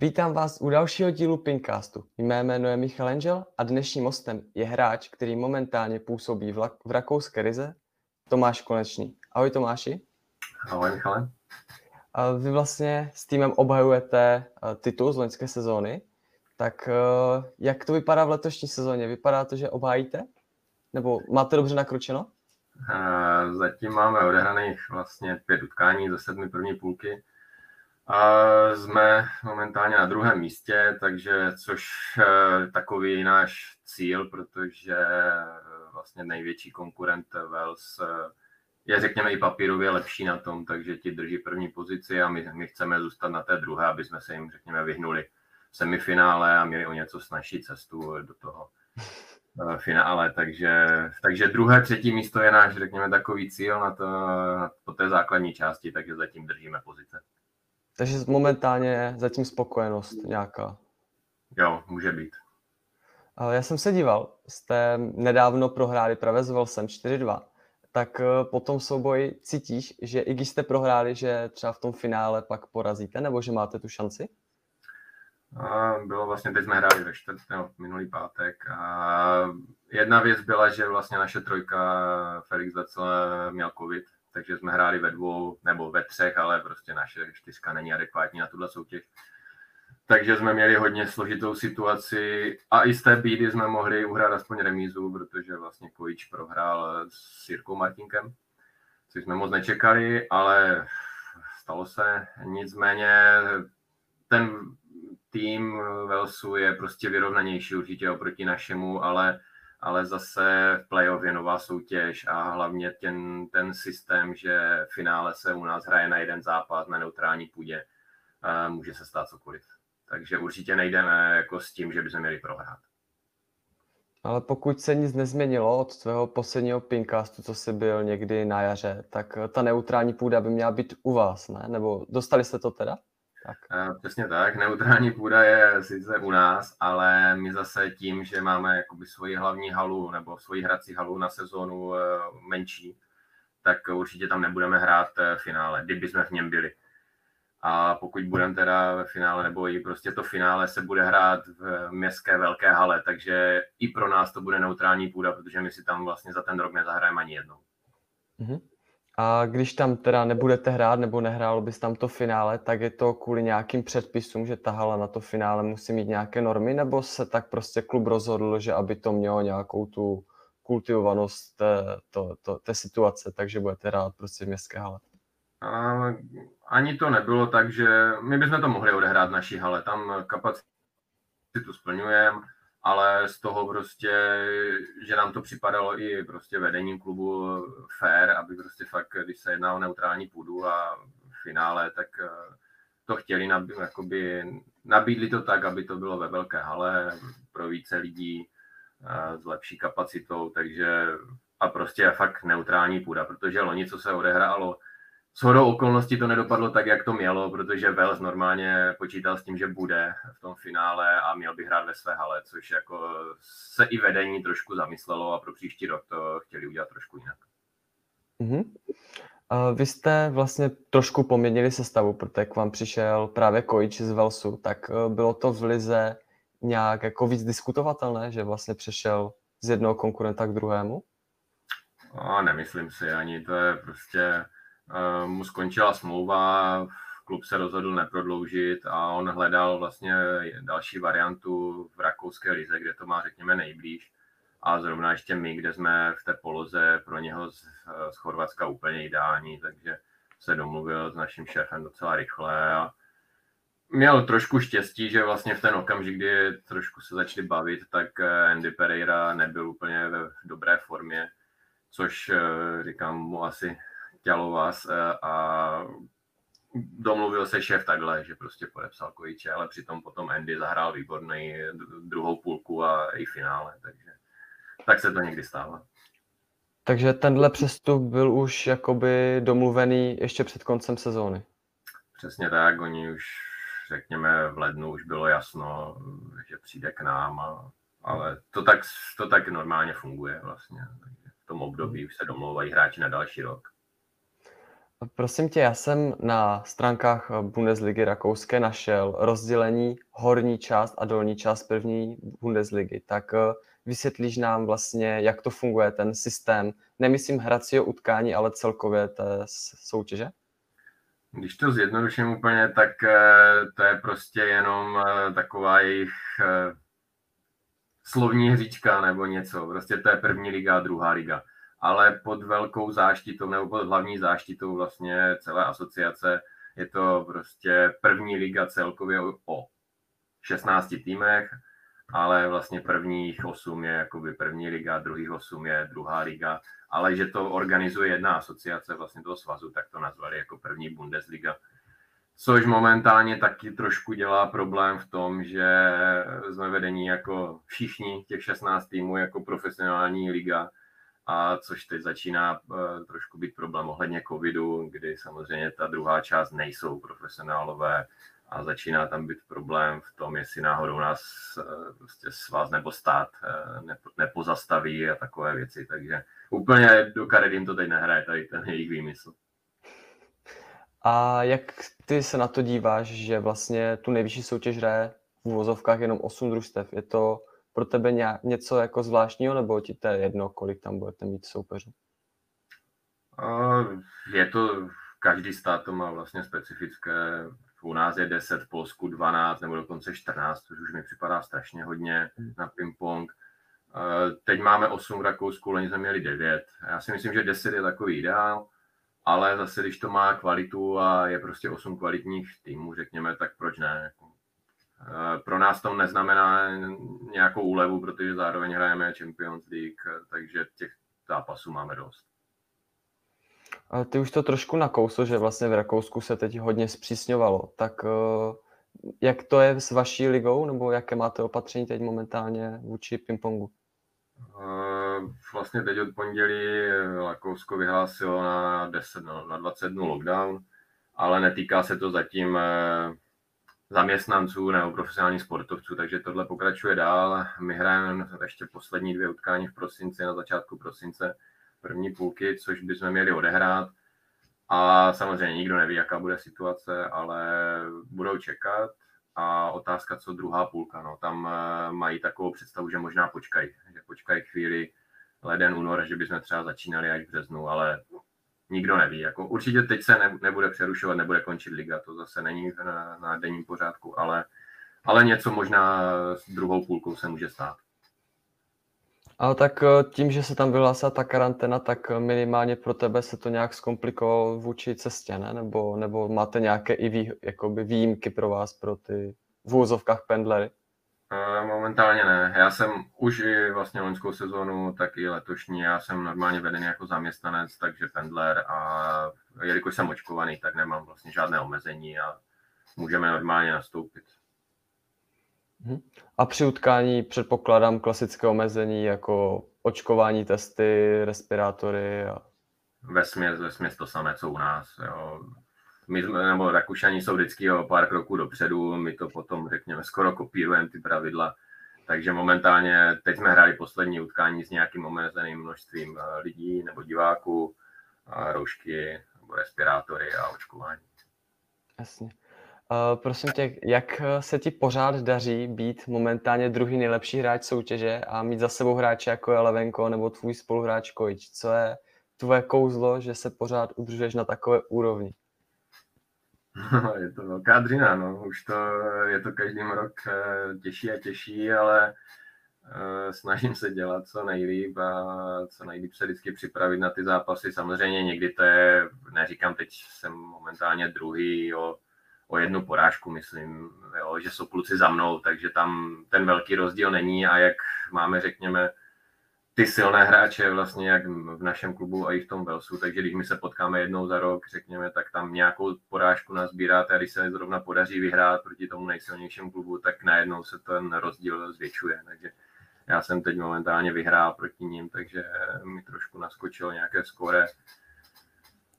Vítám vás u dalšího dílu Pincastu. Mé jméno je Michal Angel a dnešním hostem je hráč, který momentálně působí v, v rakouské Rize, Tomáš Konečný. Ahoj Tomáši. Ahoj Michale. A vy vlastně s týmem obhajujete eh, titul z loňské sezóny, tak eh, jak to vypadá v letošní sezóně? Vypadá to, že obhájíte? Nebo máte dobře nakročeno? Eh, zatím máme odehraných vlastně pět utkání ze sedmi první půlky. A jsme momentálně na druhém místě, takže což takový náš cíl, protože vlastně největší konkurent Wales je, řekněme, i papírově lepší na tom, takže ti drží první pozici a my, my chceme zůstat na té druhé, aby jsme se jim, řekněme, vyhnuli v semifinále a měli o něco snažší cestu do toho eh, finále, takže, takže druhé, třetí místo je náš, řekněme, takový cíl na to, na, po té základní části, takže zatím držíme pozice. Takže momentálně zatím spokojenost nějaká. Jo, může být. Já jsem se díval, jste nedávno prohráli právě s Velsem 4-2 tak eh, po tom souboji cítíš, že i když jste prohráli, že třeba v tom finále pak porazíte, nebo že máte tu šanci? A bylo vlastně, teď jsme hráli ve čtvrt, no, minulý pátek a jedna věc byla, že vlastně naše trojka Felix Zacel měl covid, takže jsme hráli ve dvou nebo ve třech, ale prostě naše čtyřka není adekvátní na tuhle soutěž takže jsme měli hodně složitou situaci a i z té bídy jsme mohli uhrát aspoň remízu, protože vlastně Kojič prohrál s Jirkou Martinkem, což jsme moc nečekali, ale stalo se. Nicméně ten tým Velsu je prostě vyrovnanější určitě oproti našemu, ale, ale zase v playoff je nová soutěž a hlavně ten, ten systém, že v finále se u nás hraje na jeden zápas na neutrální půdě, může se stát cokoliv. Takže určitě nejdeme jako s tím, že bychom měli prohrát. Ale pokud se nic nezměnilo od tvého posledního pinkastu, co jsi byl někdy na jaře, tak ta neutrální půda by měla být u vás, ne? Nebo dostali jste to teda? Tak. Eh, přesně tak, neutrální půda je sice u nás, ale my zase tím, že máme jakoby svoji hlavní halu nebo svoji hrací halu na sezónu eh, menší, tak určitě tam nebudeme hrát eh, finále, kdyby jsme v něm byli a pokud budeme teda ve finále, nebo i prostě to finále se bude hrát v městské velké hale, takže i pro nás to bude neutrální půda, protože my si tam vlastně za ten rok nezahrajeme ani jednou. Uh-huh. A když tam teda nebudete hrát nebo nehrálo bys tam to finále, tak je to kvůli nějakým předpisům, že ta hala na to finále musí mít nějaké normy, nebo se tak prostě klub rozhodl, že aby to mělo nějakou tu kultivovanost té, to, to, té situace, takže budete hrát prostě v městské hale? Ani to nebylo tak, že my bychom to mohli odehrát v naší hale. Tam kapacitu splňujeme, ale z toho prostě, že nám to připadalo i prostě vedením klubu fair, aby prostě fakt, když se jedná o neutrální půdu a finále, tak eh, to chtěli, nabí, jakoby, nabídli to tak, aby to bylo ve velké hale pro více lidí eh, s lepší kapacitou, takže a prostě fakt neutrální půda, protože loni, co se odehrálo, shodou okolností to nedopadlo tak, jak to mělo, protože Wales normálně počítal s tím, že bude v tom finále a měl by hrát ve své hale, což jako se i vedení trošku zamyslelo a pro příští rok to chtěli udělat trošku jinak. Mm-hmm. Vy jste vlastně trošku poměnili sestavu, protože k vám přišel právě Kojič z Velsu, tak e, bylo to v Lize nějak jako víc diskutovatelné, že vlastně přešel z jednoho konkurenta k druhému? No, nemyslím si ani, to je prostě Eh, mu skončila smlouva, klub se rozhodl neprodloužit a on hledal vlastně další variantu v rakouské lize, kde to má, řekněme, nejblíž. A zrovna ještě my, kde jsme v té poloze pro něho z, z Chorvatska úplně ideální, takže se domluvil s naším šéfem docela rychle a měl trošku štěstí, že vlastně v ten okamžik, kdy trošku se začali bavit, tak eh, Andy Pereira nebyl úplně ve dobré formě, což eh, říkám mu asi chtělo vás eh, a domluvil se šéf takhle, že prostě podepsal Kojiče, ale přitom potom Andy zahrál výborný druhou půlku a i finále, takže tak se to někdy stává. Takže tenhle přestup byl už jakoby domluvený ještě před koncem sezóny. Přesně tak, oni už řekněme v lednu už bylo jasno, že přijde k nám, a, ale to tak, to tak normálně funguje vlastně. V tom období už se domlouvají hráči na další rok. Prosím tě, já jsem na stránkách Bundesligy rakouské našel rozdělení horní část a dolní část první Bundesligy. Tak eh, vysvětlíš nám vlastně, jak to funguje, ten systém, nemyslím hracího utkání, ale celkově té soutěže? Když to zjednoduším úplně, tak eh, to je prostě jenom eh, taková jejich slovní hříčka nebo něco. Prostě to je první liga a druhá liga ale pod velkou záštitou nebo pod hlavní záštitou vlastně celé asociace je to prostě první liga celkově o 16 týmech, ale vlastně prvních 8 je jakoby první liga, druhých 8 je druhá liga, ale že to organizuje jedna asociace vlastně toho svazu, tak to nazvali jako první Bundesliga. Což momentálně taky trošku dělá problém v tom, že jsme vedení jako všichni těch 16 týmů jako profesionální liga, a což teď začíná uh, trošku být problém ohledně covidu, kdy samozřejmě ta druhá část nejsou profesionálové a začíná tam být problém v tom, jestli náhodou nás uh, prostě svaz nebo stát nepo, nepozastaví a takové věci, takže úplně do karet jim to teď nehraje, tady ten jejich výmysl. A jak ty se na to díváš, že vlastně tu nejvyšší soutěž hraje v úvozovkách jenom 8 družstev? Je to pro tebe nějak, něco jako zvláštního, nebo ti to je jedno, kolik tam budete mít soupeřů? Je to, každý stát to má vlastně specifické. U nás je 10, v Polsku 12 nebo dokonce 14, což už mi připadá strašně hodně hmm. na ping-pong. Teď máme 8 v Rakousku, loni jsme měli 9. Já si myslím, že 10 je takový ideál, ale zase, když to má kvalitu a je prostě 8 kvalitních týmů, řekněme, tak proč ne? Eh, pro nás to neznamená nějakou úlevu, protože zároveň hrajeme Champions League, takže těch zápasů máme dost. Ty už to trošku nakousl, že vlastně v Rakousku se teď hodně zpřísňovalo. Tak eh, jak to je s vaší ligou, nebo jaké máte opatření teď momentálně vůči pingpongu? Eh, vlastně teď od pondělí Rakousko vyhlásilo na 10, na 20 dnů lockdown, ale netýká se to zatím zaměstnanců nebo profesionálních sportovců, takže tohle pokračuje dál. My hrajeme ještě poslední dvě utkání v prosinci, na začátku prosince, první půlky, což bychom měli odehrát. A samozřejmě nikdo neví, jaká bude situace, ale budou čekat. A otázka, co druhá půlka. No, tam eh, mají takovou představu, že možná počkají, že počkají chvíli leden, únor, že bychom třeba začínali až v březnu, ale nikdo neví. Jako určitě teď se ne, nebude přerušovat, nebude končit liga, to zase není na, na denním pořádku, ale, ale něco možná s druhou půlkou se může stát. Ale tak eh, tím, že se tam vyhlásila ta karanténa, tak minimálně pro tebe se to nějak zkomplikovalo vůči cestě, ne? Nebo, nebo máte nějaké i vý, jakoby výjimky pro vás, pro ty v úzovkách pendlery? Momentálně ne. Já jsem už i vlastně loňskou sezónu, tak i letošní, já jsem normálně vedený jako zaměstnanec, takže pendler a jelikož jsem očkovaný, tak nemám vlastně žádné omezení a můžeme normálně nastoupit. Mhm. A při utkání předpokládám klasické omezení jako očkování, testy, respirátory a... Ve směs, ve směs to samé, co u nás. Jo my jsme, nebo Rakušani jsou vždycky o pár kroků dopředu, my to potom, řekněme, skoro kopírujeme ty pravidla. Takže momentálně, teď jsme hráli poslední utkání s nějakým omezeným množstvím eh, lidí nebo diváků, roušky nebo respirátory a očkování. Jasně. Uh, prosím tě, jak se ti pořád daří být momentálně druhý nejlepší hráč soutěže a mít za sebou hráče jako je Levenko nebo tvůj spoluhráč Kojič? Co je tvoje kouzlo, že se pořád udržuješ na takové úrovni? No, je to velká dřina, no. Už to je to každým rok eh, těžší a těžší, ale eh, snažím se dělat co nejlíp a co nejlíp se vždycky připravit na ty zápasy. Samozřejmě někdy to je, neříkám teď jsem momentálně druhý o, o jednu porážku, myslím, jo, že jsou kluci za mnou, takže tam ten velký rozdíl není a jak máme, řekněme, ty silné hráče vlastně jak v našem klubu a i v tom Velsu, takže když my se potkáme jednou za rok, řekněme, tak tam nějakou porážku nazbíráte a když se zrovna podaří vyhrát proti tomu nejsilnějšímu klubu, tak najednou se ten rozdíl zvětšuje. Takže já jsem teď momentálně vyhrál proti ním, takže mi trošku naskočilo nějaké skore.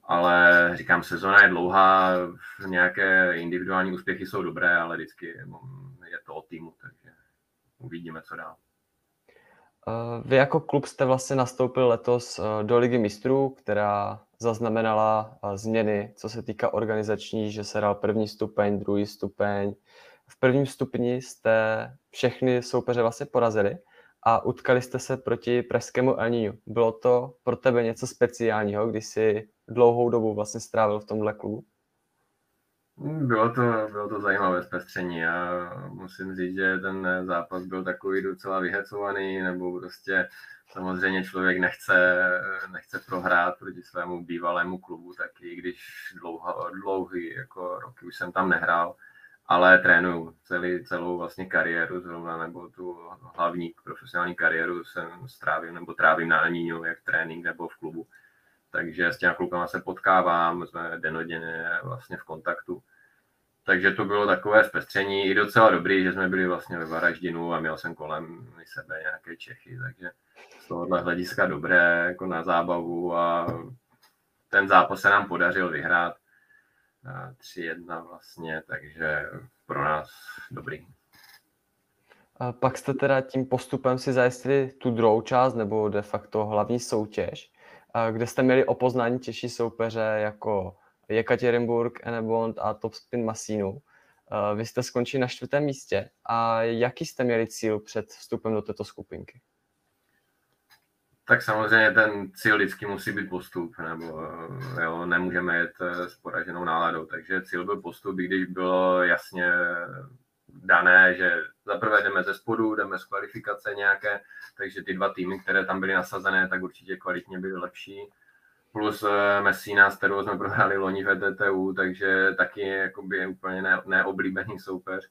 Ale říkám, sezona je dlouhá, nějaké individuální úspěchy jsou dobré, ale vždycky je to o týmu, takže uvidíme, co dál. Vy jako klub jste vlastně nastoupil letos do Ligy mistrů, která zaznamenala změny, co se týká organizační, že se hrál první stupeň, druhý stupeň. V prvním stupni jste všechny soupeře vlastně porazili a utkali jste se proti pražskému Elníňu. Bylo to pro tebe něco speciálního, když jsi dlouhou dobu vlastně strávil v tomhle klubu? Bylo to, bylo to zajímavé zpestření a musím říct, že ten zápas byl takový docela vyhecovaný, nebo prostě samozřejmě člověk nechce, nechce prohrát proti svému bývalému klubu, tak i když dlouho, dlouhý jako roky už jsem tam nehrál, ale trénuju celý, celou vlastně kariéru zrovna, nebo tu hlavní profesionální kariéru jsem strávím nebo trávím na Aníňu, jak trénink nebo v klubu. Takže s těmi klukama se potkávám, jsme denodenně vlastně v kontaktu. Takže to bylo takové zpestření i docela dobrý, že jsme byli vlastně ve Varaždinu a měl jsem kolem sebe nějaké Čechy, takže z tohohle hlediska dobré jako na zábavu a ten zápas se nám podařil vyhrát 3-1 vlastně, takže pro nás dobrý. A pak jste teda tím postupem si zajistili tu druhou část, nebo de facto hlavní soutěž, kde jste měli o poznání těžší soupeře jako Jekaterinburg, Enebond a Topspin Masínu. Vy jste skončili na čtvrtém místě. A jaký jste měli cíl před vstupem do této skupinky? Tak samozřejmě ten cíl vždycky musí být postup, nebo jo, nemůžeme jet s poraženou náladou, takže cíl byl postup, i když bylo jasně dané, že zaprvé jdeme ze spodu, jdeme z kvalifikace nějaké, takže ty dva týmy, které tam byly nasazené, tak určitě kvalitně byly lepší. Plus eh, Messina, s kterou jsme prohráli loni v ETTU, takže taky jakoby úplně ne, neoblíbený soupeř.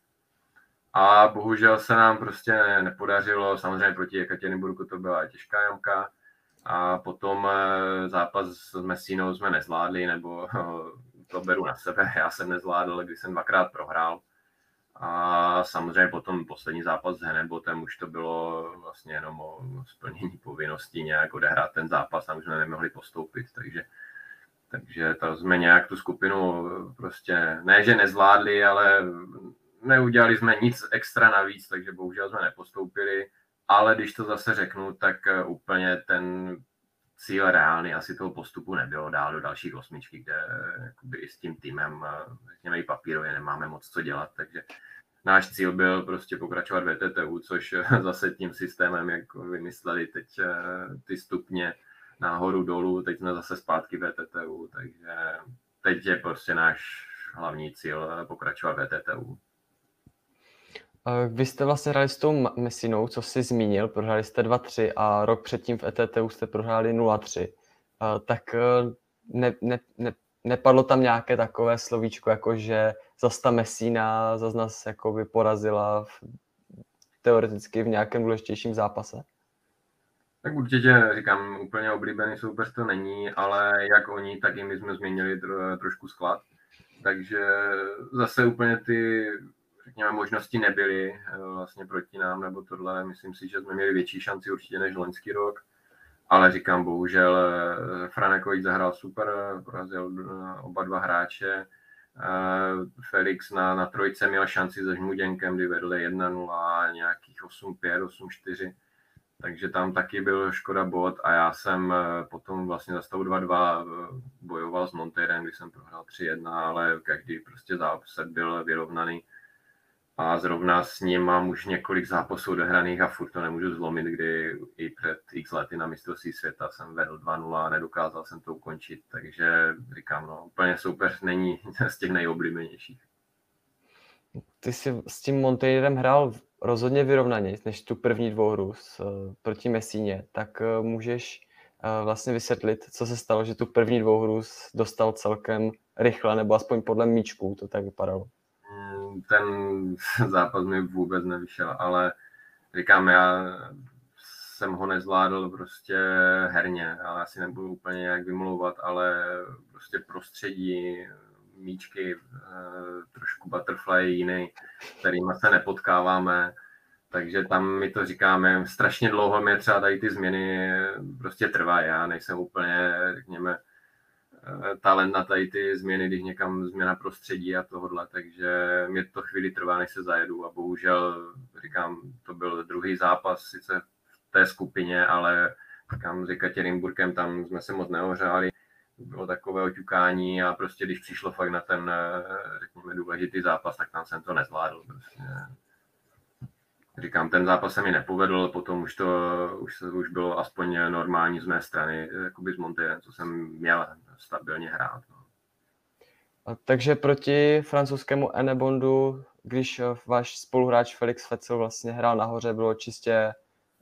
A bohužel se nám prostě nepodařilo, samozřejmě proti Jekaterinburgu to byla těžká jamka, a potom eh, zápas s Messínou jsme nezvládli, nebo to beru na sebe, já jsem nezvládl, když jsem dvakrát prohrál. A samozřejmě potom poslední zápas s Henebotem už to bylo vlastně jenom o splnění povinností nějak odehrát ten zápas, tam už jsme nemohli postoupit, takže, takže to jsme nějak tu skupinu prostě, ne že nezvládli, ale neudělali jsme nic extra navíc, takže bohužel jsme nepostoupili, ale když to zase řeknu, tak úplně ten cíl reálný asi toho postupu nebylo dál do další osmičky, kde s tím týmem, řekněme i papírově, nemáme moc co dělat, takže náš cíl byl prostě pokračovat v VTTU, což zase tím systémem, jak vymysleli teď eh, ty stupně nahoru dolů, teď jsme zase zpátky v VTTU, takže teď je prostě náš hlavní cíl eh, pokračovat v VTTU. Vy jste vlastně hráli s tou Messinou, co jsi zmínil, prohráli jste 2-3 a rok předtím v ETTU jste prohráli 0-3. Tak eh, ne, ne, ne, nepadlo tam nějaké takové slovíčko, jako že zase ta Messina zase nás jakoby porazila v, teoreticky v nějakém důležitějším zápase? Tak určitě, říkám, úplně oblíbený soupeř to není, ale jak oni, tak i my jsme změnili tro, trošku sklad. Takže zase úplně ty, řekněme, možnosti nebyly eh, vlastně proti nám, nebo tohle. Myslím si, že jsme měli větší šanci určitě než loňský rok. Ale říkám, bohužel eh, Franekovič zahrál super, porazil eh, oba dva hráče. Felix na, na trojce měl šanci se Žmuděnkem, kdy vedli 1-0, nějakých 8-5, 8-4. Takže tam taky byl škoda bod a já jsem eh, potom vlastně za stavu 2-2 bojoval s Monterem, kdy jsem prohrál 3-1, ale každý prostě zápas byl vyrovnaný a zrovna s ním mám už několik zápasů odehraných a furt to nemůžu zlomit, kdy i před x lety na mistrovství světa jsem vedl 2-0 a nedokázal jsem to ukončit, takže říkám, no úplně soupeř není z těch nejoblíbenějších. Ty jsi s tím Monteirem hrál rozhodně vyrovnaně než tu první dvouhru s, eh, proti Mesíně, tak uh, můžeš uh, vlastně vysvětlit, co se stalo, že tu první dvouhru dostal celkem rychle, nebo aspoň podle míčků to tak vypadalo ten zápas mi vůbec nevyšel, ale říkám, já jsem ho nezvládl prostě herně, ale asi nebudu úplně nějak vymlouvat, ale prostě prostředí, míčky, eh, trošku butterfly jiný, kterými se nepotkáváme, takže tam mi to říkáme, strašně dlouho mi třeba tady ty změny prostě trvá. Já nejsem úplně, řekněme, talent na tady ty změny, když někam změna prostředí a tohodle, takže mě to chvíli trvá, než se zajedu a bohužel, říkám, to byl druhý zápas, sice v té skupině, ale kam s Ekaterinburgem tam jsme se moc neohřáli, bylo takové oťukání a prostě když přišlo fakt na ten, řekněme, důležitý zápas, tak tam jsem to nezvládl. Prostě. Říkám, ten zápas se mi nepovedl, potom už to už, se, už bylo aspoň normální z mé strany, jakoby z Monterem, co jsem měl stabilně hrát. No. Takže proti francouzskému Enebondu, když váš spoluhráč Felix Fetzel vlastně hrál nahoře, bylo čistě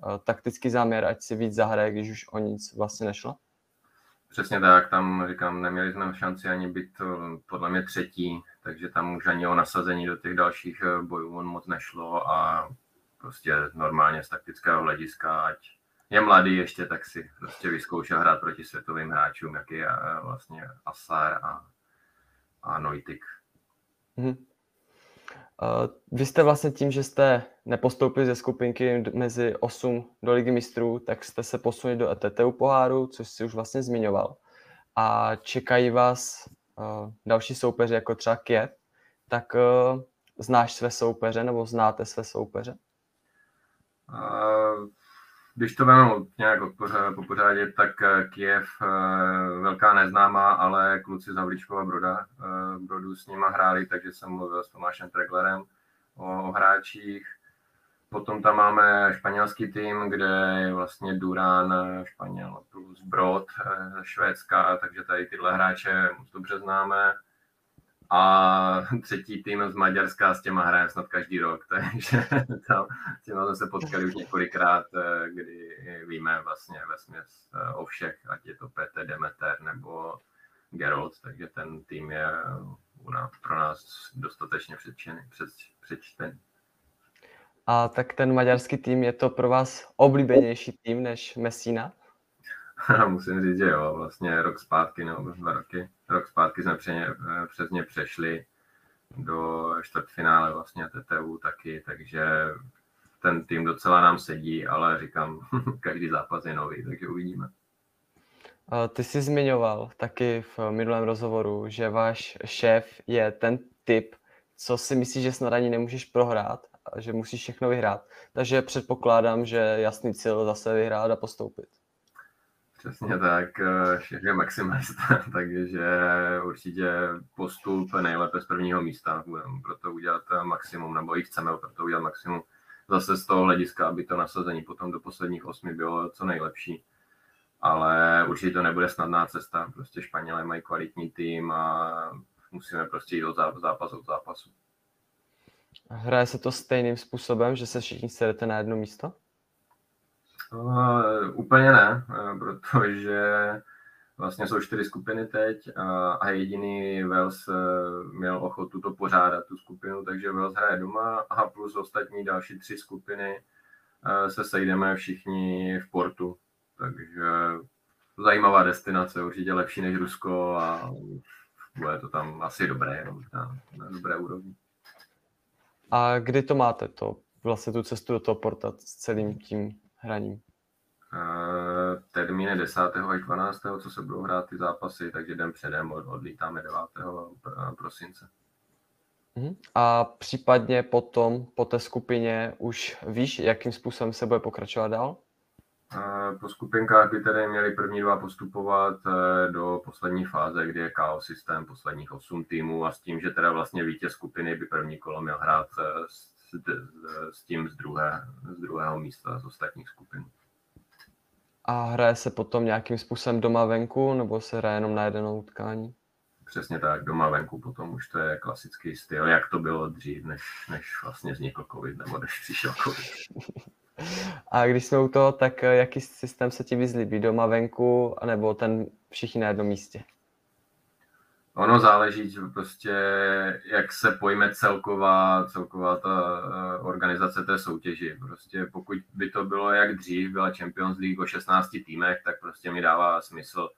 uh, taktický záměr, ať si víc zahraje, když už o nic vlastně nešlo? Přesně tak, tam říkám, neměli jsme šanci ani být podle mě třetí, takže tam už ani o nasazení do těch dalších eh, bojů on moc nešlo a prostě normálně z taktického hlediska, ať je mladý ještě, tak si prostě vyzkoušel hrát proti světovým hráčům, jak je eh, vlastně Asar a, a Neutik. Mm-hmm. Uh, vy jste vlastně tím, že jste nepostoupili ze skupinky mezi 8 do ligy mistrů, tak jste se posunuli do ETTU poháru, což si už vlastně zmiňoval. A čekají vás uh, další soupeře, jako třeba Kiev. Tak uh, znáš své soupeře nebo znáte své soupeře? Když to vezmu nějak po pořádě, tak eh, Kiev eh, velká neznámá, ale kluci z Havličkova Broda, eh, Brodu s nima hráli, takže jsem mluvil s Tomášem Treglerem o, o hráčích. Potom tam máme španělský tým, kde je vlastně Durán, Španěl plus Brod, Švédska, takže tady tyhle hráče moc dobře známe a třetí tým z Maďarska s těma hraje snad každý rok, takže tam těma jsme se potkali už několikrát, eh, kdy víme vlastně ve směs eh, o všech, ať je to PT Demeter nebo Gerold, takže ten tým je pro nás dostatečně přečtený, přečtený. A tak ten maďarský tým, je to pro vás oblíbenější tým než Messina? Musím říct, že jo, vlastně rok zpátky nebo dva roky. Rok zpátky jsme pře, přes ně přešli do čtvrtfinále vlastně TTU taky, takže ten tým docela nám sedí, ale říkám, každý zápas je nový, takže uvidíme. Ty jsi zmiňoval taky v minulém rozhovoru, že váš šéf je ten typ, co si myslíš, že snad ani nemůžeš prohrát, že musíš všechno vyhrát. Takže předpokládám, že jasný cíl zase vyhrát a postoupit. Přesně tak, eh, je maximalista, takže určitě postup nejlépe z prvního místa. Budeme proto udělat maximum, nebo i chceme proto udělat maximum. Zase z toho hlediska, aby to nasazení potom do posledních osmi bylo co nejlepší. Ale určitě to nebude snadná cesta. Prostě Španělé mají kvalitní tým a musíme prostě jít od zápasu od zápasu. Hraje se to stejným způsobem, že se všichni sedete na jedno místo? Uh, úplně ne, protože vlastně jsou čtyři skupiny teď a, a jediný Wales uh, měl ochotu to pořádat, tu skupinu, takže Wales hraje doma a plus ostatní další tři skupiny uh, se sejdeme všichni v Portu. Takže zajímavá destinace, určitě lepší než Rusko a bude to tam asi dobré, na, na dobré úrovni. A kdy to máte, to vlastně tu cestu do toho porta s celým tím hraním? Termín je 10. až 12. co se budou hrát ty zápasy, takže den předem odlítáme 9. prosince. Mhm. A případně potom, po té skupině, už víš, jakým způsobem se bude pokračovat dál? Po skupinkách by tedy měli první dva postupovat eh, do poslední fáze, kdy je KO systém posledních 8 týmů a s tím, že teda vlastně vítěz skupiny by první kolo měl hrát eh, s, s tím z, druhé, z druhého místa z ostatních skupin. A hraje se potom nějakým způsobem doma venku, nebo se hraje jenom na jednou utkání? Přesně tak, doma venku potom už to je klasický styl, jak to bylo dřív, než, než vlastně vznikl covid, nebo než přišel covid. A když jsme u toho, tak jaký systém se ti vyzlíbí? Doma venku, anebo ten všichni na jednom místě? Ono záleží, prostě jak se pojme celková, celková ta eh, organizace té soutěži. Prostě pokud by to bylo jak dřív, byla Champions League o 16 týmech, tak prostě mi dává smysl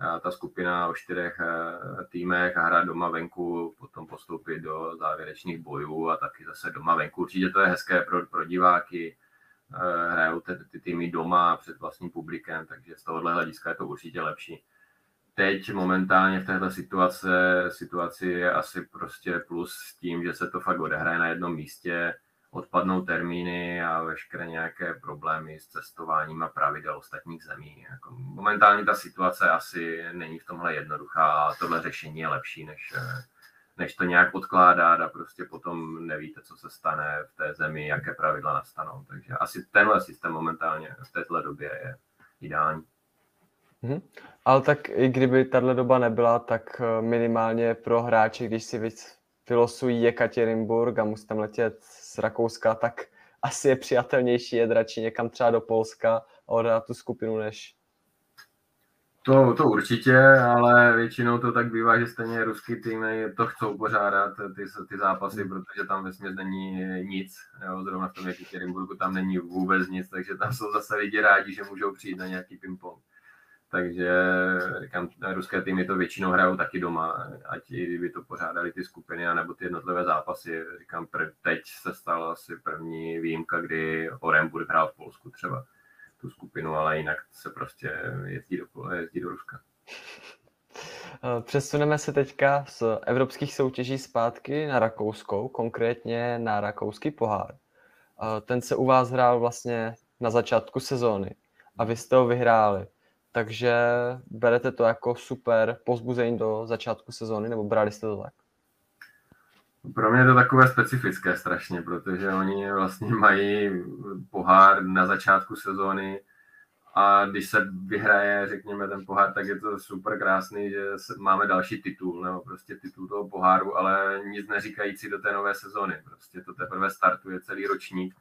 eh, ta skupina o čtyřech eh, týmech a hrát doma venku, potom postoupit do závěrečných bojů a taky zase doma venku. Určitě to je hezké pro, pro diváky, hrajou ty, ty týmy doma před vlastním publikem, takže z tohohle hlediska je to určitě lepší teď momentálně v této situace, situaci je asi prostě plus s tím, že se to fakt odehraje na jednom místě odpadnou termíny a veškeré nějaké problémy s cestováním a pravidel ostatních zemí. Jako momentálně ta situace asi není v tomhle jednoduchá a tohle řešení je lepší, než, než to nějak odkládat a prostě potom nevíte, co se stane v té zemi, jaké pravidla nastanou. Takže asi tenhle systém momentálně v této době je ideální. Hmm. Ale tak i kdyby tahle doba nebyla, tak eh, minimálně pro hráče, když si vylosují Jekaterinburg a musí tam letět z Rakouska, tak asi je přijatelnější jet radši někam třeba do Polska a odehrát tu skupinu, než to, to určitě, ale většinou to tak bývá, že stejně ruský týmy to chcou pořádat, ty, ty zápasy, protože tam vesměs není nic. Jo, zrovna v tom Jekaterinburgu tam není vůbec nic, takže tam jsou zase lidi rádi, že můžou přijít na nějaký ping-pong. Takže říkám, ruské týmy to většinou hrajou taky doma, ať i kdyby to pořádali ty skupiny nebo ty jednotlivé zápasy. Říkám, teď se stala asi první výjimka, kdy Orenburg hrál v Polsku třeba tu skupinu, ale jinak se prostě jezdí do, jezdí do Ruska. Přesuneme se teďka z evropských soutěží zpátky na rakouskou, konkrétně na rakouský pohár. Ten se u vás hrál vlastně na začátku sezóny a vy jste ho vyhráli takže berete to jako super pozbuzení do začátku sezóny, nebo brali jste to tak? Pro mě je to takové specifické strašně, protože oni vlastně mají pohár na začátku sezóny a když se vyhraje, řekněme, ten pohár, tak je to super krásný, že máme další titul, nebo prostě titul toho poháru, ale nic neříkající do té nové sezóny. Prostě to teprve startuje celý ročník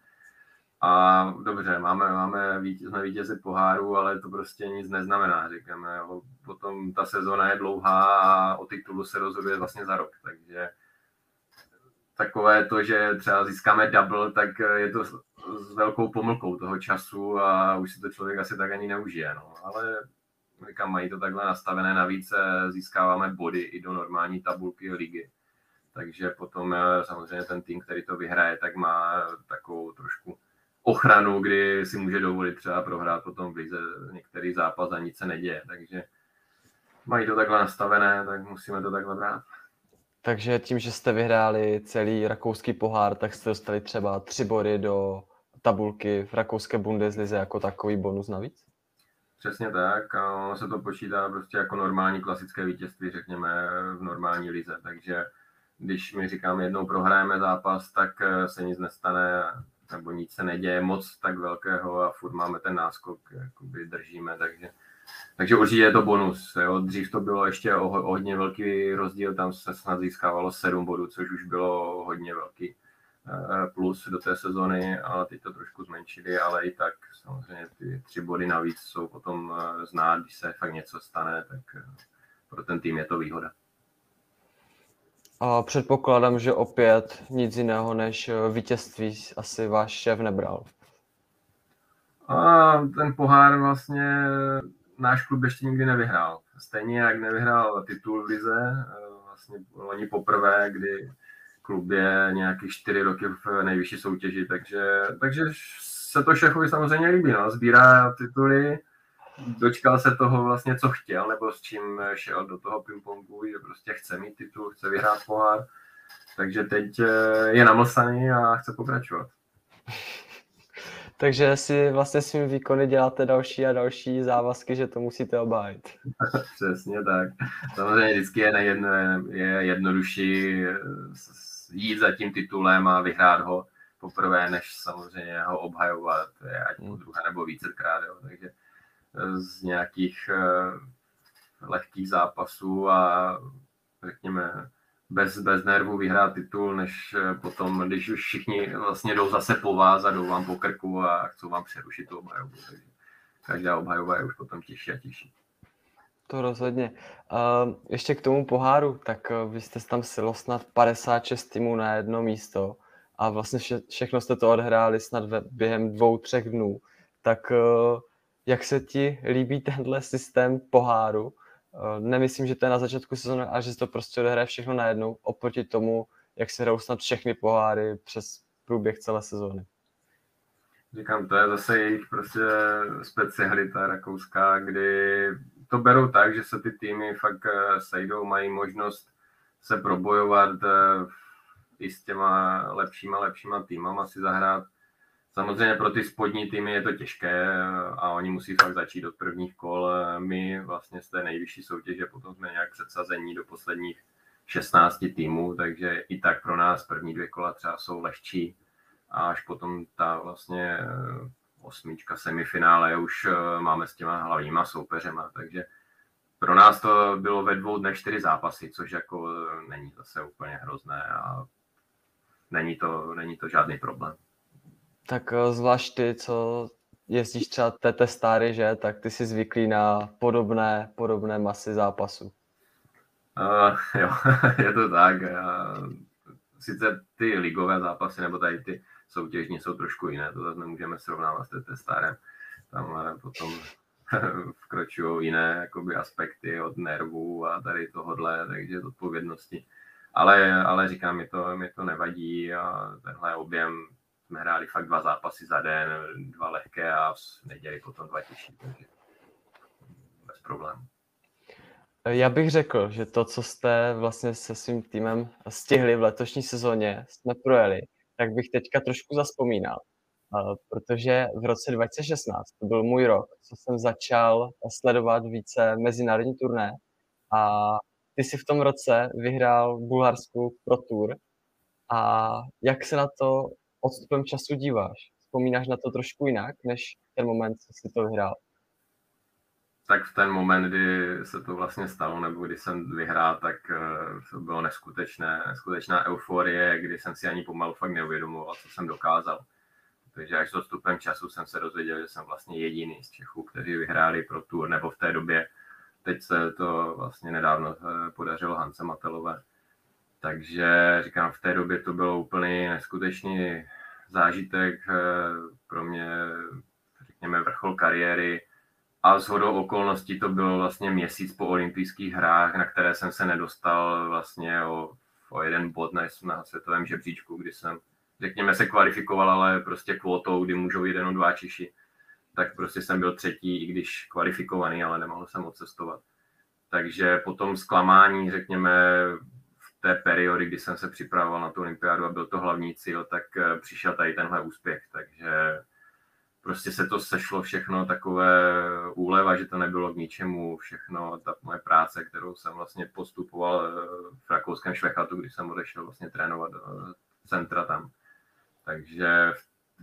a dobře, máme, máme vítěz, jsme vítězi poháru, ale to prostě nic neznamená, říkáme. Jo. Potom ta sezona je dlouhá a o titulu se rozhoduje vlastně za rok, takže takové to, že třeba získáme double, tak je to s velkou pomlkou toho času a už si to člověk asi tak ani neužije. No. Ale říkám, mají to takhle nastavené, navíc eh, získáváme body i do normální tabulky ligy. Takže potom eh, samozřejmě ten tým, který to vyhraje, tak má takovou trošku ochranu, kdy si může dovolit třeba prohrát potom v lize některý zápas a nic se neděje. Takže mají to takhle nastavené, tak musíme to takhle brát. Takže tím, že jste vyhráli celý rakouský pohár, tak jste dostali třeba tři body do tabulky v rakouské Bundeslize jako takový bonus navíc? Přesně tak a ono se to počítá prostě jako normální klasické vítězství, řekněme, v normální lize, takže když my říkáme jednou prohrajeme zápas, tak se nic nestane nebo nic se neděje moc tak velkého a furt máme ten náskok, jakoby držíme, takže, takže určitě je to bonus. Jo. Dřív to bylo ještě o, o hodně velký rozdíl, tam se snad získávalo 7 bodů, což už bylo hodně velký eh, plus do té sezony, ale teď to trošku zmenšili, ale i tak samozřejmě ty tři body navíc jsou potom eh, znát, když se fakt něco stane, tak eh, pro ten tým je to výhoda. A předpokládám, že opět nic jiného než eh, vítězství asi váš šéf nebral. A ten pohár vlastně náš klub ještě nikdy nevyhrál. Stejně jak nevyhrál titul v Lize, eh, vlastně oni poprvé, kdy klub je nějakých čtyři roky v nejvyšší soutěži, takže, takže se to šéfovi samozřejmě líbí. No. Sbírá tituly, dočkal se toho vlastně, co chtěl, nebo s čím šel do toho pingpongu, že prostě chce mít titul, chce vyhrát pohár, takže teď eh, je namlsaný a chce pokračovat. Takže si vlastně svým výkony děláte další a další závazky, že to musíte obhájit. Přesně tak. Samozřejmě vždycky je, nejedno, je jednodušší eh, jít za tím titulem a vyhrát ho poprvé, než samozřejmě ho obhajovat, ať po hmm. druhé nebo vícekrát. Jo. Takže z nějakých eh, lehkých zápasů a řekněme bez, bez nervů vyhrát titul, než eh, potom, když už všichni vlastně jdou zase po vás a jdou vám po krku a chcou vám přerušit tu obhajobu. Takže každá obhajoba je už potom těžší a těžší. To rozhodně. Uh, ještě k tomu poháru, tak uh, vy jste tam silo snad 56 týmů na jedno místo a vlastně vše, všechno jste to odhráli snad ve, během dvou, třech dnů. Tak uh, jak se ti líbí tenhle systém poháru. Eh, nemyslím, že to je na začátku sezóny, ale že se to prostě odehraje všechno najednou, oproti tomu, jak se hrajou snad všechny poháry přes průběh celé sezóny. Říkám, to je zase jejich prostě specialita rakouská, kdy to berou tak, že se ty týmy fakt eh, sejdou, mají možnost se probojovat eh, i s těma lepšíma, lepšíma týmama si zahrát. Samozřejmě pro ty spodní týmy je to těžké a oni musí fakt začít od prvních kol. My vlastně z té nejvyšší soutěže potom jsme nějak předsazení do posledních 16 týmů, takže i tak pro nás první dvě kola třeba jsou lehčí a až potom ta vlastně eh, osmička semifinále už eh, máme s těma hlavníma soupeřema, takže pro nás to bylo ve dvou dnech čtyři zápasy, což jako eh, není zase úplně hrozné a není to, není to žádný problém. Tak zvlášť ty, co jezdíš třeba TT Stary, že, tak ty jsi zvyklý na podobné, podobné masy zápasů. Uh, jo, je to tak. Uh, sice ty ligové zápasy nebo tady ty soutěžní jsou trošku jiné, to zase nemůžeme srovnávat s TT Starem. Tam potom vkročují jiné jakoby, aspekty od nervů a tady tohodle, takže odpovědnosti. Ale, ale říkám, mi to, mi to nevadí a tenhle objem jsme hráli fakt dva zápasy za den, dva lehké a v neděli potom dva těžší, takže bez problémů. Já bych řekl, že to, co jste vlastně se svým týmem stihli v letošní sezóně, jsme projeli, tak bych teďka trošku zaspomínal. Protože v roce 2016 to byl můj rok, co jsem začal sledovat více mezinárodní turné a ty si v tom roce vyhrál Bulharskou Pro Tour a jak se na to odstupem času díváš? Vzpomínáš na to trošku jinak, než ten moment, co jsi to vyhrál? tak v ten moment, kdy se to vlastně stalo, nebo kdy jsem vyhrál, tak eh, to bylo neskutečné, neskutečná euforie, kdy jsem si ani pomalu fakt neuvědomoval, co jsem dokázal. Takže až s odstupem času jsem se dozvěděl, že jsem vlastně jediný z Čechů, kteří vyhráli pro tour, nebo v té době, teď se to vlastně nedávno eh, podařilo Hance Matelové. Takže říkám, v té době to bylo úplně neskutečný zážitek eh, pro mě, řekněme, vrchol kariéry, a z hodou okolností to bylo vlastně měsíc po olympijských hrách, na které jsem se nedostal vlastně o, o jeden bod na, na světovém žebříčku, kdy jsem, řekněme, se kvalifikoval, ale prostě kvotou, kdy můžou jít jenom dva Češi, tak prostě jsem byl třetí, i když kvalifikovaný, ale nemohl jsem odcestovat. Takže po tom zklamání, řekněme, té periody, kdy jsem se připravoval na tu olympiádu a byl to hlavní cíl, tak eh, přišel tady tenhle úspěch. Takže prostě se to sešlo všechno takové úleva, že to nebylo k ničemu, všechno ta moje práce, kterou jsem vlastně postupoval eh, v rakouském Švechatu, když jsem odešel vlastně trénovat do centra tam. Takže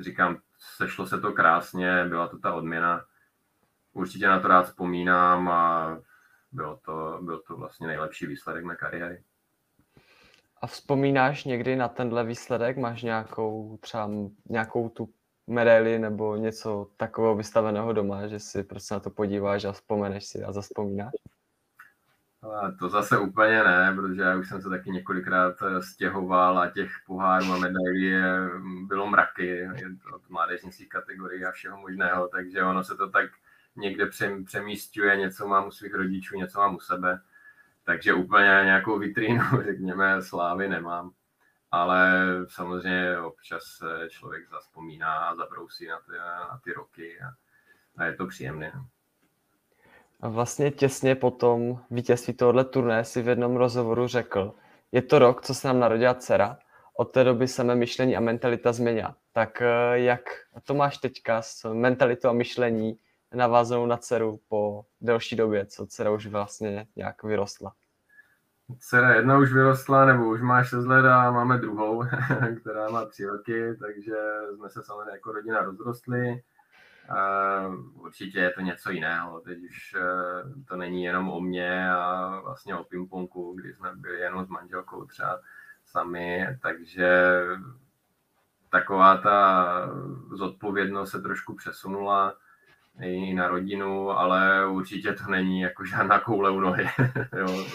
říkám, sešlo se to krásně, byla to ta odměna. Určitě na to rád vzpomínám a bylo to, byl to vlastně nejlepší výsledek mé kariéry. A vzpomínáš někdy na tenhle výsledek? Máš nějakou třeba nějakou tu medaili nebo něco takového vystaveného doma, že si prostě na to podíváš a vzpomeneš si a zaspomínáš? Ale to zase úplně ne, protože já už jsem se taky několikrát eh, stěhoval a těch pohárů a medailí bylo mraky od mládežnických kategorií a všeho možného, takže ono se to tak někde přemístuje, něco mám u svých rodičů, něco mám u sebe, takže úplně nějakou vitrínu, řekněme, slávy nemám ale samozřejmě občas člověk zaspomíná a zabrousí na ty, na ty roky a, a je to příjemné. A vlastně těsně po tom vítězství tohohle turné si v jednom rozhovoru řekl, je to rok, co se nám narodila dcera, od té doby se mé myšlení a mentalita změnila. Tak eh, jak to máš teďka s mentalitou a myšlení navázanou na dceru po delší době, co dcera už vlastně nějak vyrostla? Dcera jedna už vyrostla, nebo už má 6 let a máme druhou, která má 3 roky, takže jsme se samozřejmě jako rodina rozrostli. Určitě je to něco jiného. Teď už e, to není jenom o mě a vlastně o pingpongu, kdy jsme byli jenom s manželkou třeba sami, takže taková ta zodpovědnost se trošku přesunula i na rodinu, ale určitě to není jako žádná koule u nohy. jo.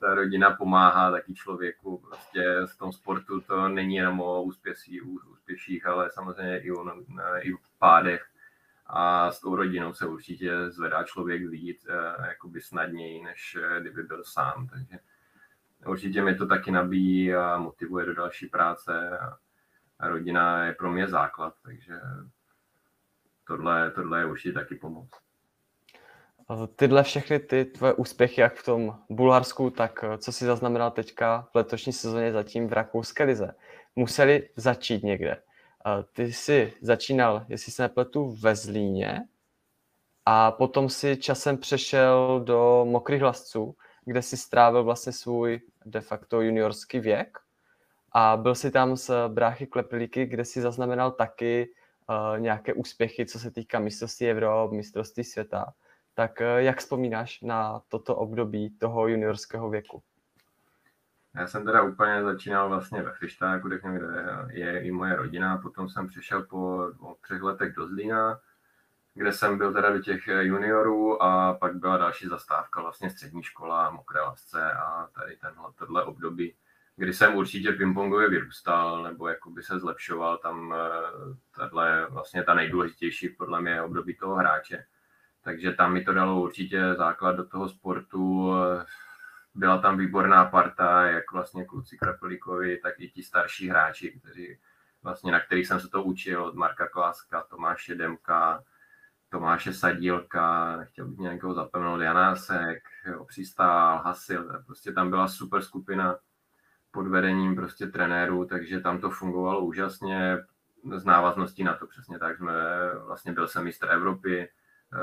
Ta rodina pomáhá taky člověku. Prostě v tom sportu to není jenom o úspěších, úspěších ale samozřejmě i o, i o pádech. A s tou rodinou se určitě zvedá člověk vidět eh, jakoby snadněji, než eh, kdyby byl sám. Takže určitě mi to taky nabíjí a motivuje do další práce. A rodina je pro mě základ, takže tohle, tohle je určitě taky pomoc. Tyhle všechny ty tvoje úspěchy, jak v tom Bulharsku, tak co si zaznamenal teďka v letošní sezóně zatím v Rakouské lize, museli začít někde. Ty jsi začínal, jestli se nepletu, ve Zlíně a potom si časem přešel do Mokrých hlasců, kde si strávil vlastně svůj de facto juniorský věk a byl si tam s bráchy Klepilíky, kde si zaznamenal taky uh, nějaké úspěchy, co se týká mistrovství Evropy, mistrovství světa. Tak uh, jak vzpomínáš na toto období toho juniorského věku? Já jsem teda úplně začínal vlastně ve Frištáku, kde je i moje rodina, potom jsem přišel po třech letech do Zlína, kde jsem byl teda do těch juniorů a pak byla další zastávka, vlastně střední škola, mokré lasce a tady tenhle, tohle období, kdy jsem určitě pingpongově vyrůstal nebo jakoby se zlepšoval, tam eh, tahle vlastně ta nejdůležitější podle mě období toho hráče. Takže tam mi to dalo určitě základ do toho sportu, byla tam výborná parta, jak vlastně kluci Krapelíkovi, tak i ti starší hráči, kteří vlastně, na kterých jsem se to učil, od Marka Kláska, Tomáše Demka, Tomáše Sadílka, nechtěl bych někoho zapomenout, Janásek, jo, Přistál, Hasil, prostě tam byla super skupina pod vedením prostě trenérů, takže tam to fungovalo úžasně, z návazností na to přesně tak, jsme, vlastně byl jsem mistr Evropy,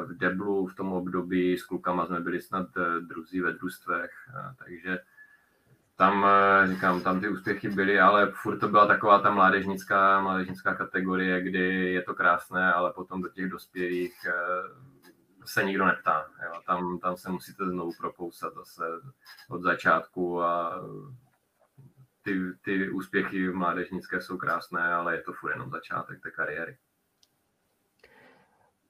v Deblu v tom období s klukama jsme byli snad eh, druzí ve družstvech, eh, takže tam, eh, říkám, tam ty úspěchy byly, ale furt to byla taková ta mládežnická, mládežnická kategorie, kdy je to krásné, ale potom do těch dospělých se nikdo neptá. Jo. Tam, tam se musíte znovu propousat zase od začátku a ty, ty úspěchy mládežnické jsou krásné, ale je to furt jenom začátek té kariéry.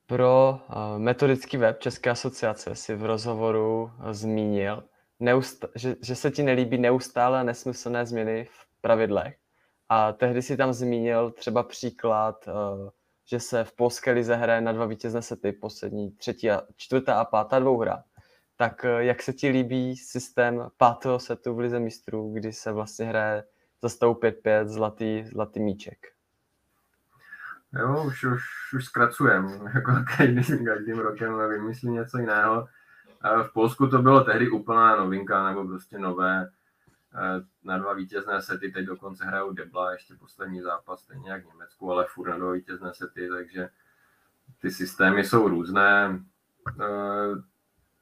Pro uh, metodický web České asociace si v rozhovoru uh, zmínil, neust- že, že se ti nelíbí neustále nesmyslné změny v pravidlech. A tehdy si tam zmínil třeba příklad, uh, že se v polské lize hraje na dva vítězné sety, poslední třetí a čtvrtá a pátá dvouhra. Tak jak se ti líbí systém pátého setu v lize mistrů, kdy se vlastně hraje za 5-5 zlatý, zlatý míček? Jo, už, už, už zkracujem, jako každým, každým rokem vymyslím něco jiného. V Polsku to bylo tehdy úplná novinka, nebo prostě nové. Na dva vítězné sety, teď dokonce hrajou Debla, ještě poslední zápas, stejně jak v Německu, ale furt na dva vítězné sety, takže ty systémy jsou různé.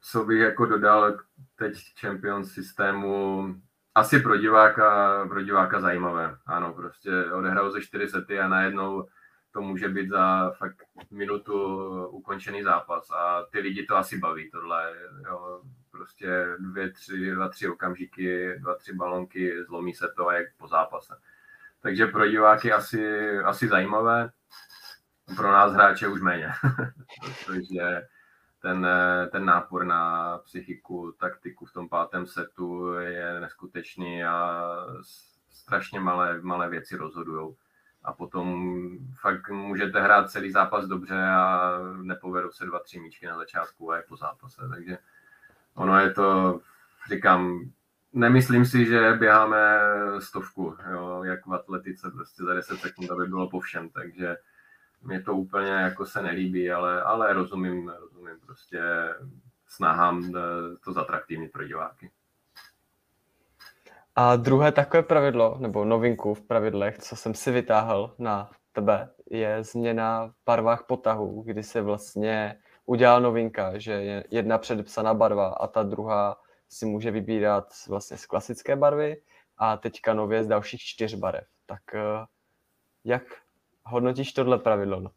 Co bych jako dodal teď Champions systému, asi pro diváka, pro diváka zajímavé. Ano, prostě odehrál ze čtyři sety a najednou to může být za fakt minutu ukončený zápas a ty lidi to asi baví, tohle, jo, prostě dvě, tři, dva, tři okamžiky, dva, tři balonky, zlomí se to a jak po zápase. Takže pro diváky asi, asi zajímavé, pro nás hráče už méně, protože ten, ten nápor na psychiku, taktiku v tom pátém setu je neskutečný a strašně malé, malé věci rozhodují a potom fakt můžete hrát celý zápas dobře a nepovedou se dva, tři míčky na začátku a je po zápase, takže ono je to, říkám, nemyslím si, že běháme stovku, jo, jak v atletice, prostě za 10 sekund, aby bylo po všem, takže mě to úplně jako se nelíbí, ale, ale rozumím, rozumím prostě snahám to zatraktivnit pro diváky. A druhé takové pravidlo, nebo novinku v pravidlech, co jsem si vytáhl na tebe, je změna v barvách potahu, kdy se vlastně udělala novinka, že je jedna předepsaná barva a ta druhá si může vybírat vlastně z klasické barvy a teďka nově z dalších čtyř barev. Tak eh, jak hodnotíš tohle pravidlo? No?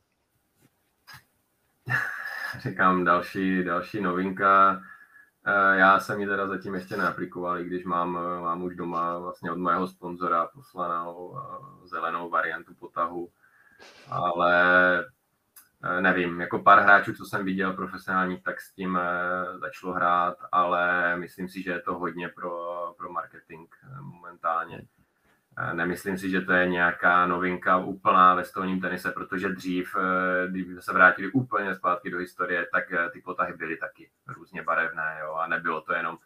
Říkám, další, další novinka Eh, já jsem ji teda zatím ještě neaplikoval, i když mám, eh, mám už doma vlastně od mého sponzora poslanou eh, zelenou variantu potahu, ale nevím, jako pár hráčů, co jsem viděl profesionálních, tak s tím začalo hrát, ale myslím si, že je to hodně pro, pro marketing momentálně. Nemyslím si, že to je nějaká novinka úplná ve stolním tenise, protože dřív, eh, když se vrátili úplně zpátky do historie, tak eh, ty potahy byly taky různě barevné jo, a nebylo to jenom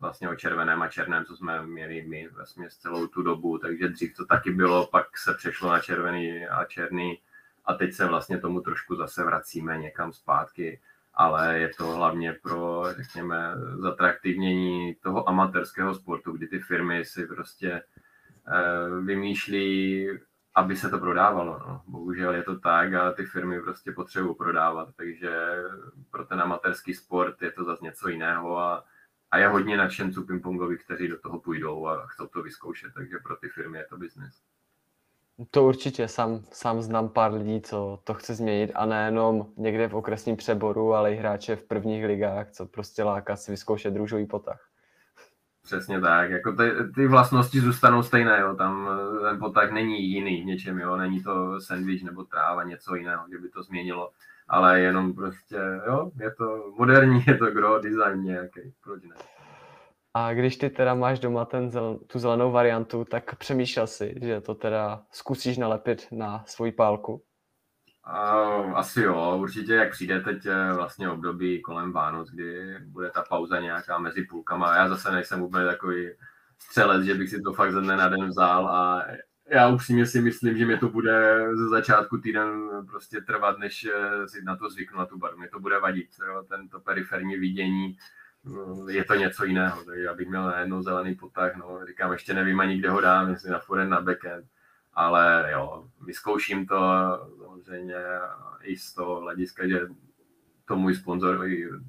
vlastně o červeném a černém, co jsme měli my vlastně celou tu dobu, takže dřív to taky bylo, pak se přešlo na červený a černý a teď se vlastně tomu trošku zase vracíme někam zpátky. ale je to hlavně pro, řekněme, zatraktivnění toho amatérského sportu, kdy ty firmy si prostě vymýšlí, aby se to prodávalo. No. Bohužel je to tak a ty firmy prostě potřebují prodávat, takže pro ten amatérský sport je to zase něco jiného a, a je hodně nadšenců pingpongových, kteří do toho půjdou a chcou to vyzkoušet, takže pro ty firmy je to biznis. To určitě, sám, sám znám pár lidí, co to chce změnit a nejenom někde v okresním přeboru, ale i hráče v prvních ligách, co prostě láká si vyzkoušet růžový potah. Přesně tak, jako ty, ty vlastnosti zůstanou stejné, jo. tam ten potah není jiný v něčem, jo. není to sandwich nebo tráva, něco jiného, že by to změnilo, ale jenom prostě, jo, je to moderní, je to gro design nějaký, proč ne. A když ty teda máš doma ten zel, tu zelenou variantu, tak přemýšlel si, že to teda zkusíš nalepit na svoji pálku? Asi jo, určitě jak přijde teď eh, vlastně období kolem Vánoc, kdy bude ta pauza nějaká mezi půlkama. Já zase nejsem úplně takový střelec, že bych si to fakt ze dne na den vzal a já upřímně si myslím, že mi to bude ze začátku týden prostě trvat, než eh, si na to zvyknu, na tu barvu. Mě to bude vadit, jo, tento periferní vidění, je to něco jiného. Takže já bych měl najednou zelený potah, no, říkám, ještě nevím ani kde ho dám, jestli na forehand, na backhand, ale jo, vyzkouším to samozřejmě i z toho hlediska, že to můj sponzor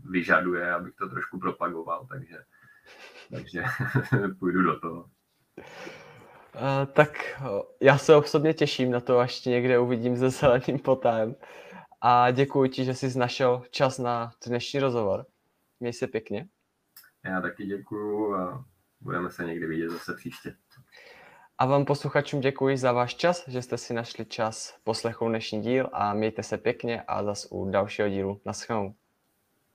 vyžaduje, abych to trošku propagoval, takže, takže půjdu do toho. Uh, tak já se osobně těším na to, až tě někde uvidím se zeleným potem. A děkuji ti, že jsi našel čas na dnešní rozhovor. Měj se pěkně. Já taky děkuju a budeme se někdy vidět zase příště. A vám posluchačům děkuji za váš čas, že jste si našli čas poslechnout dnešní díl a mějte se pěkně a zas u dalšího dílu. Naschledanou.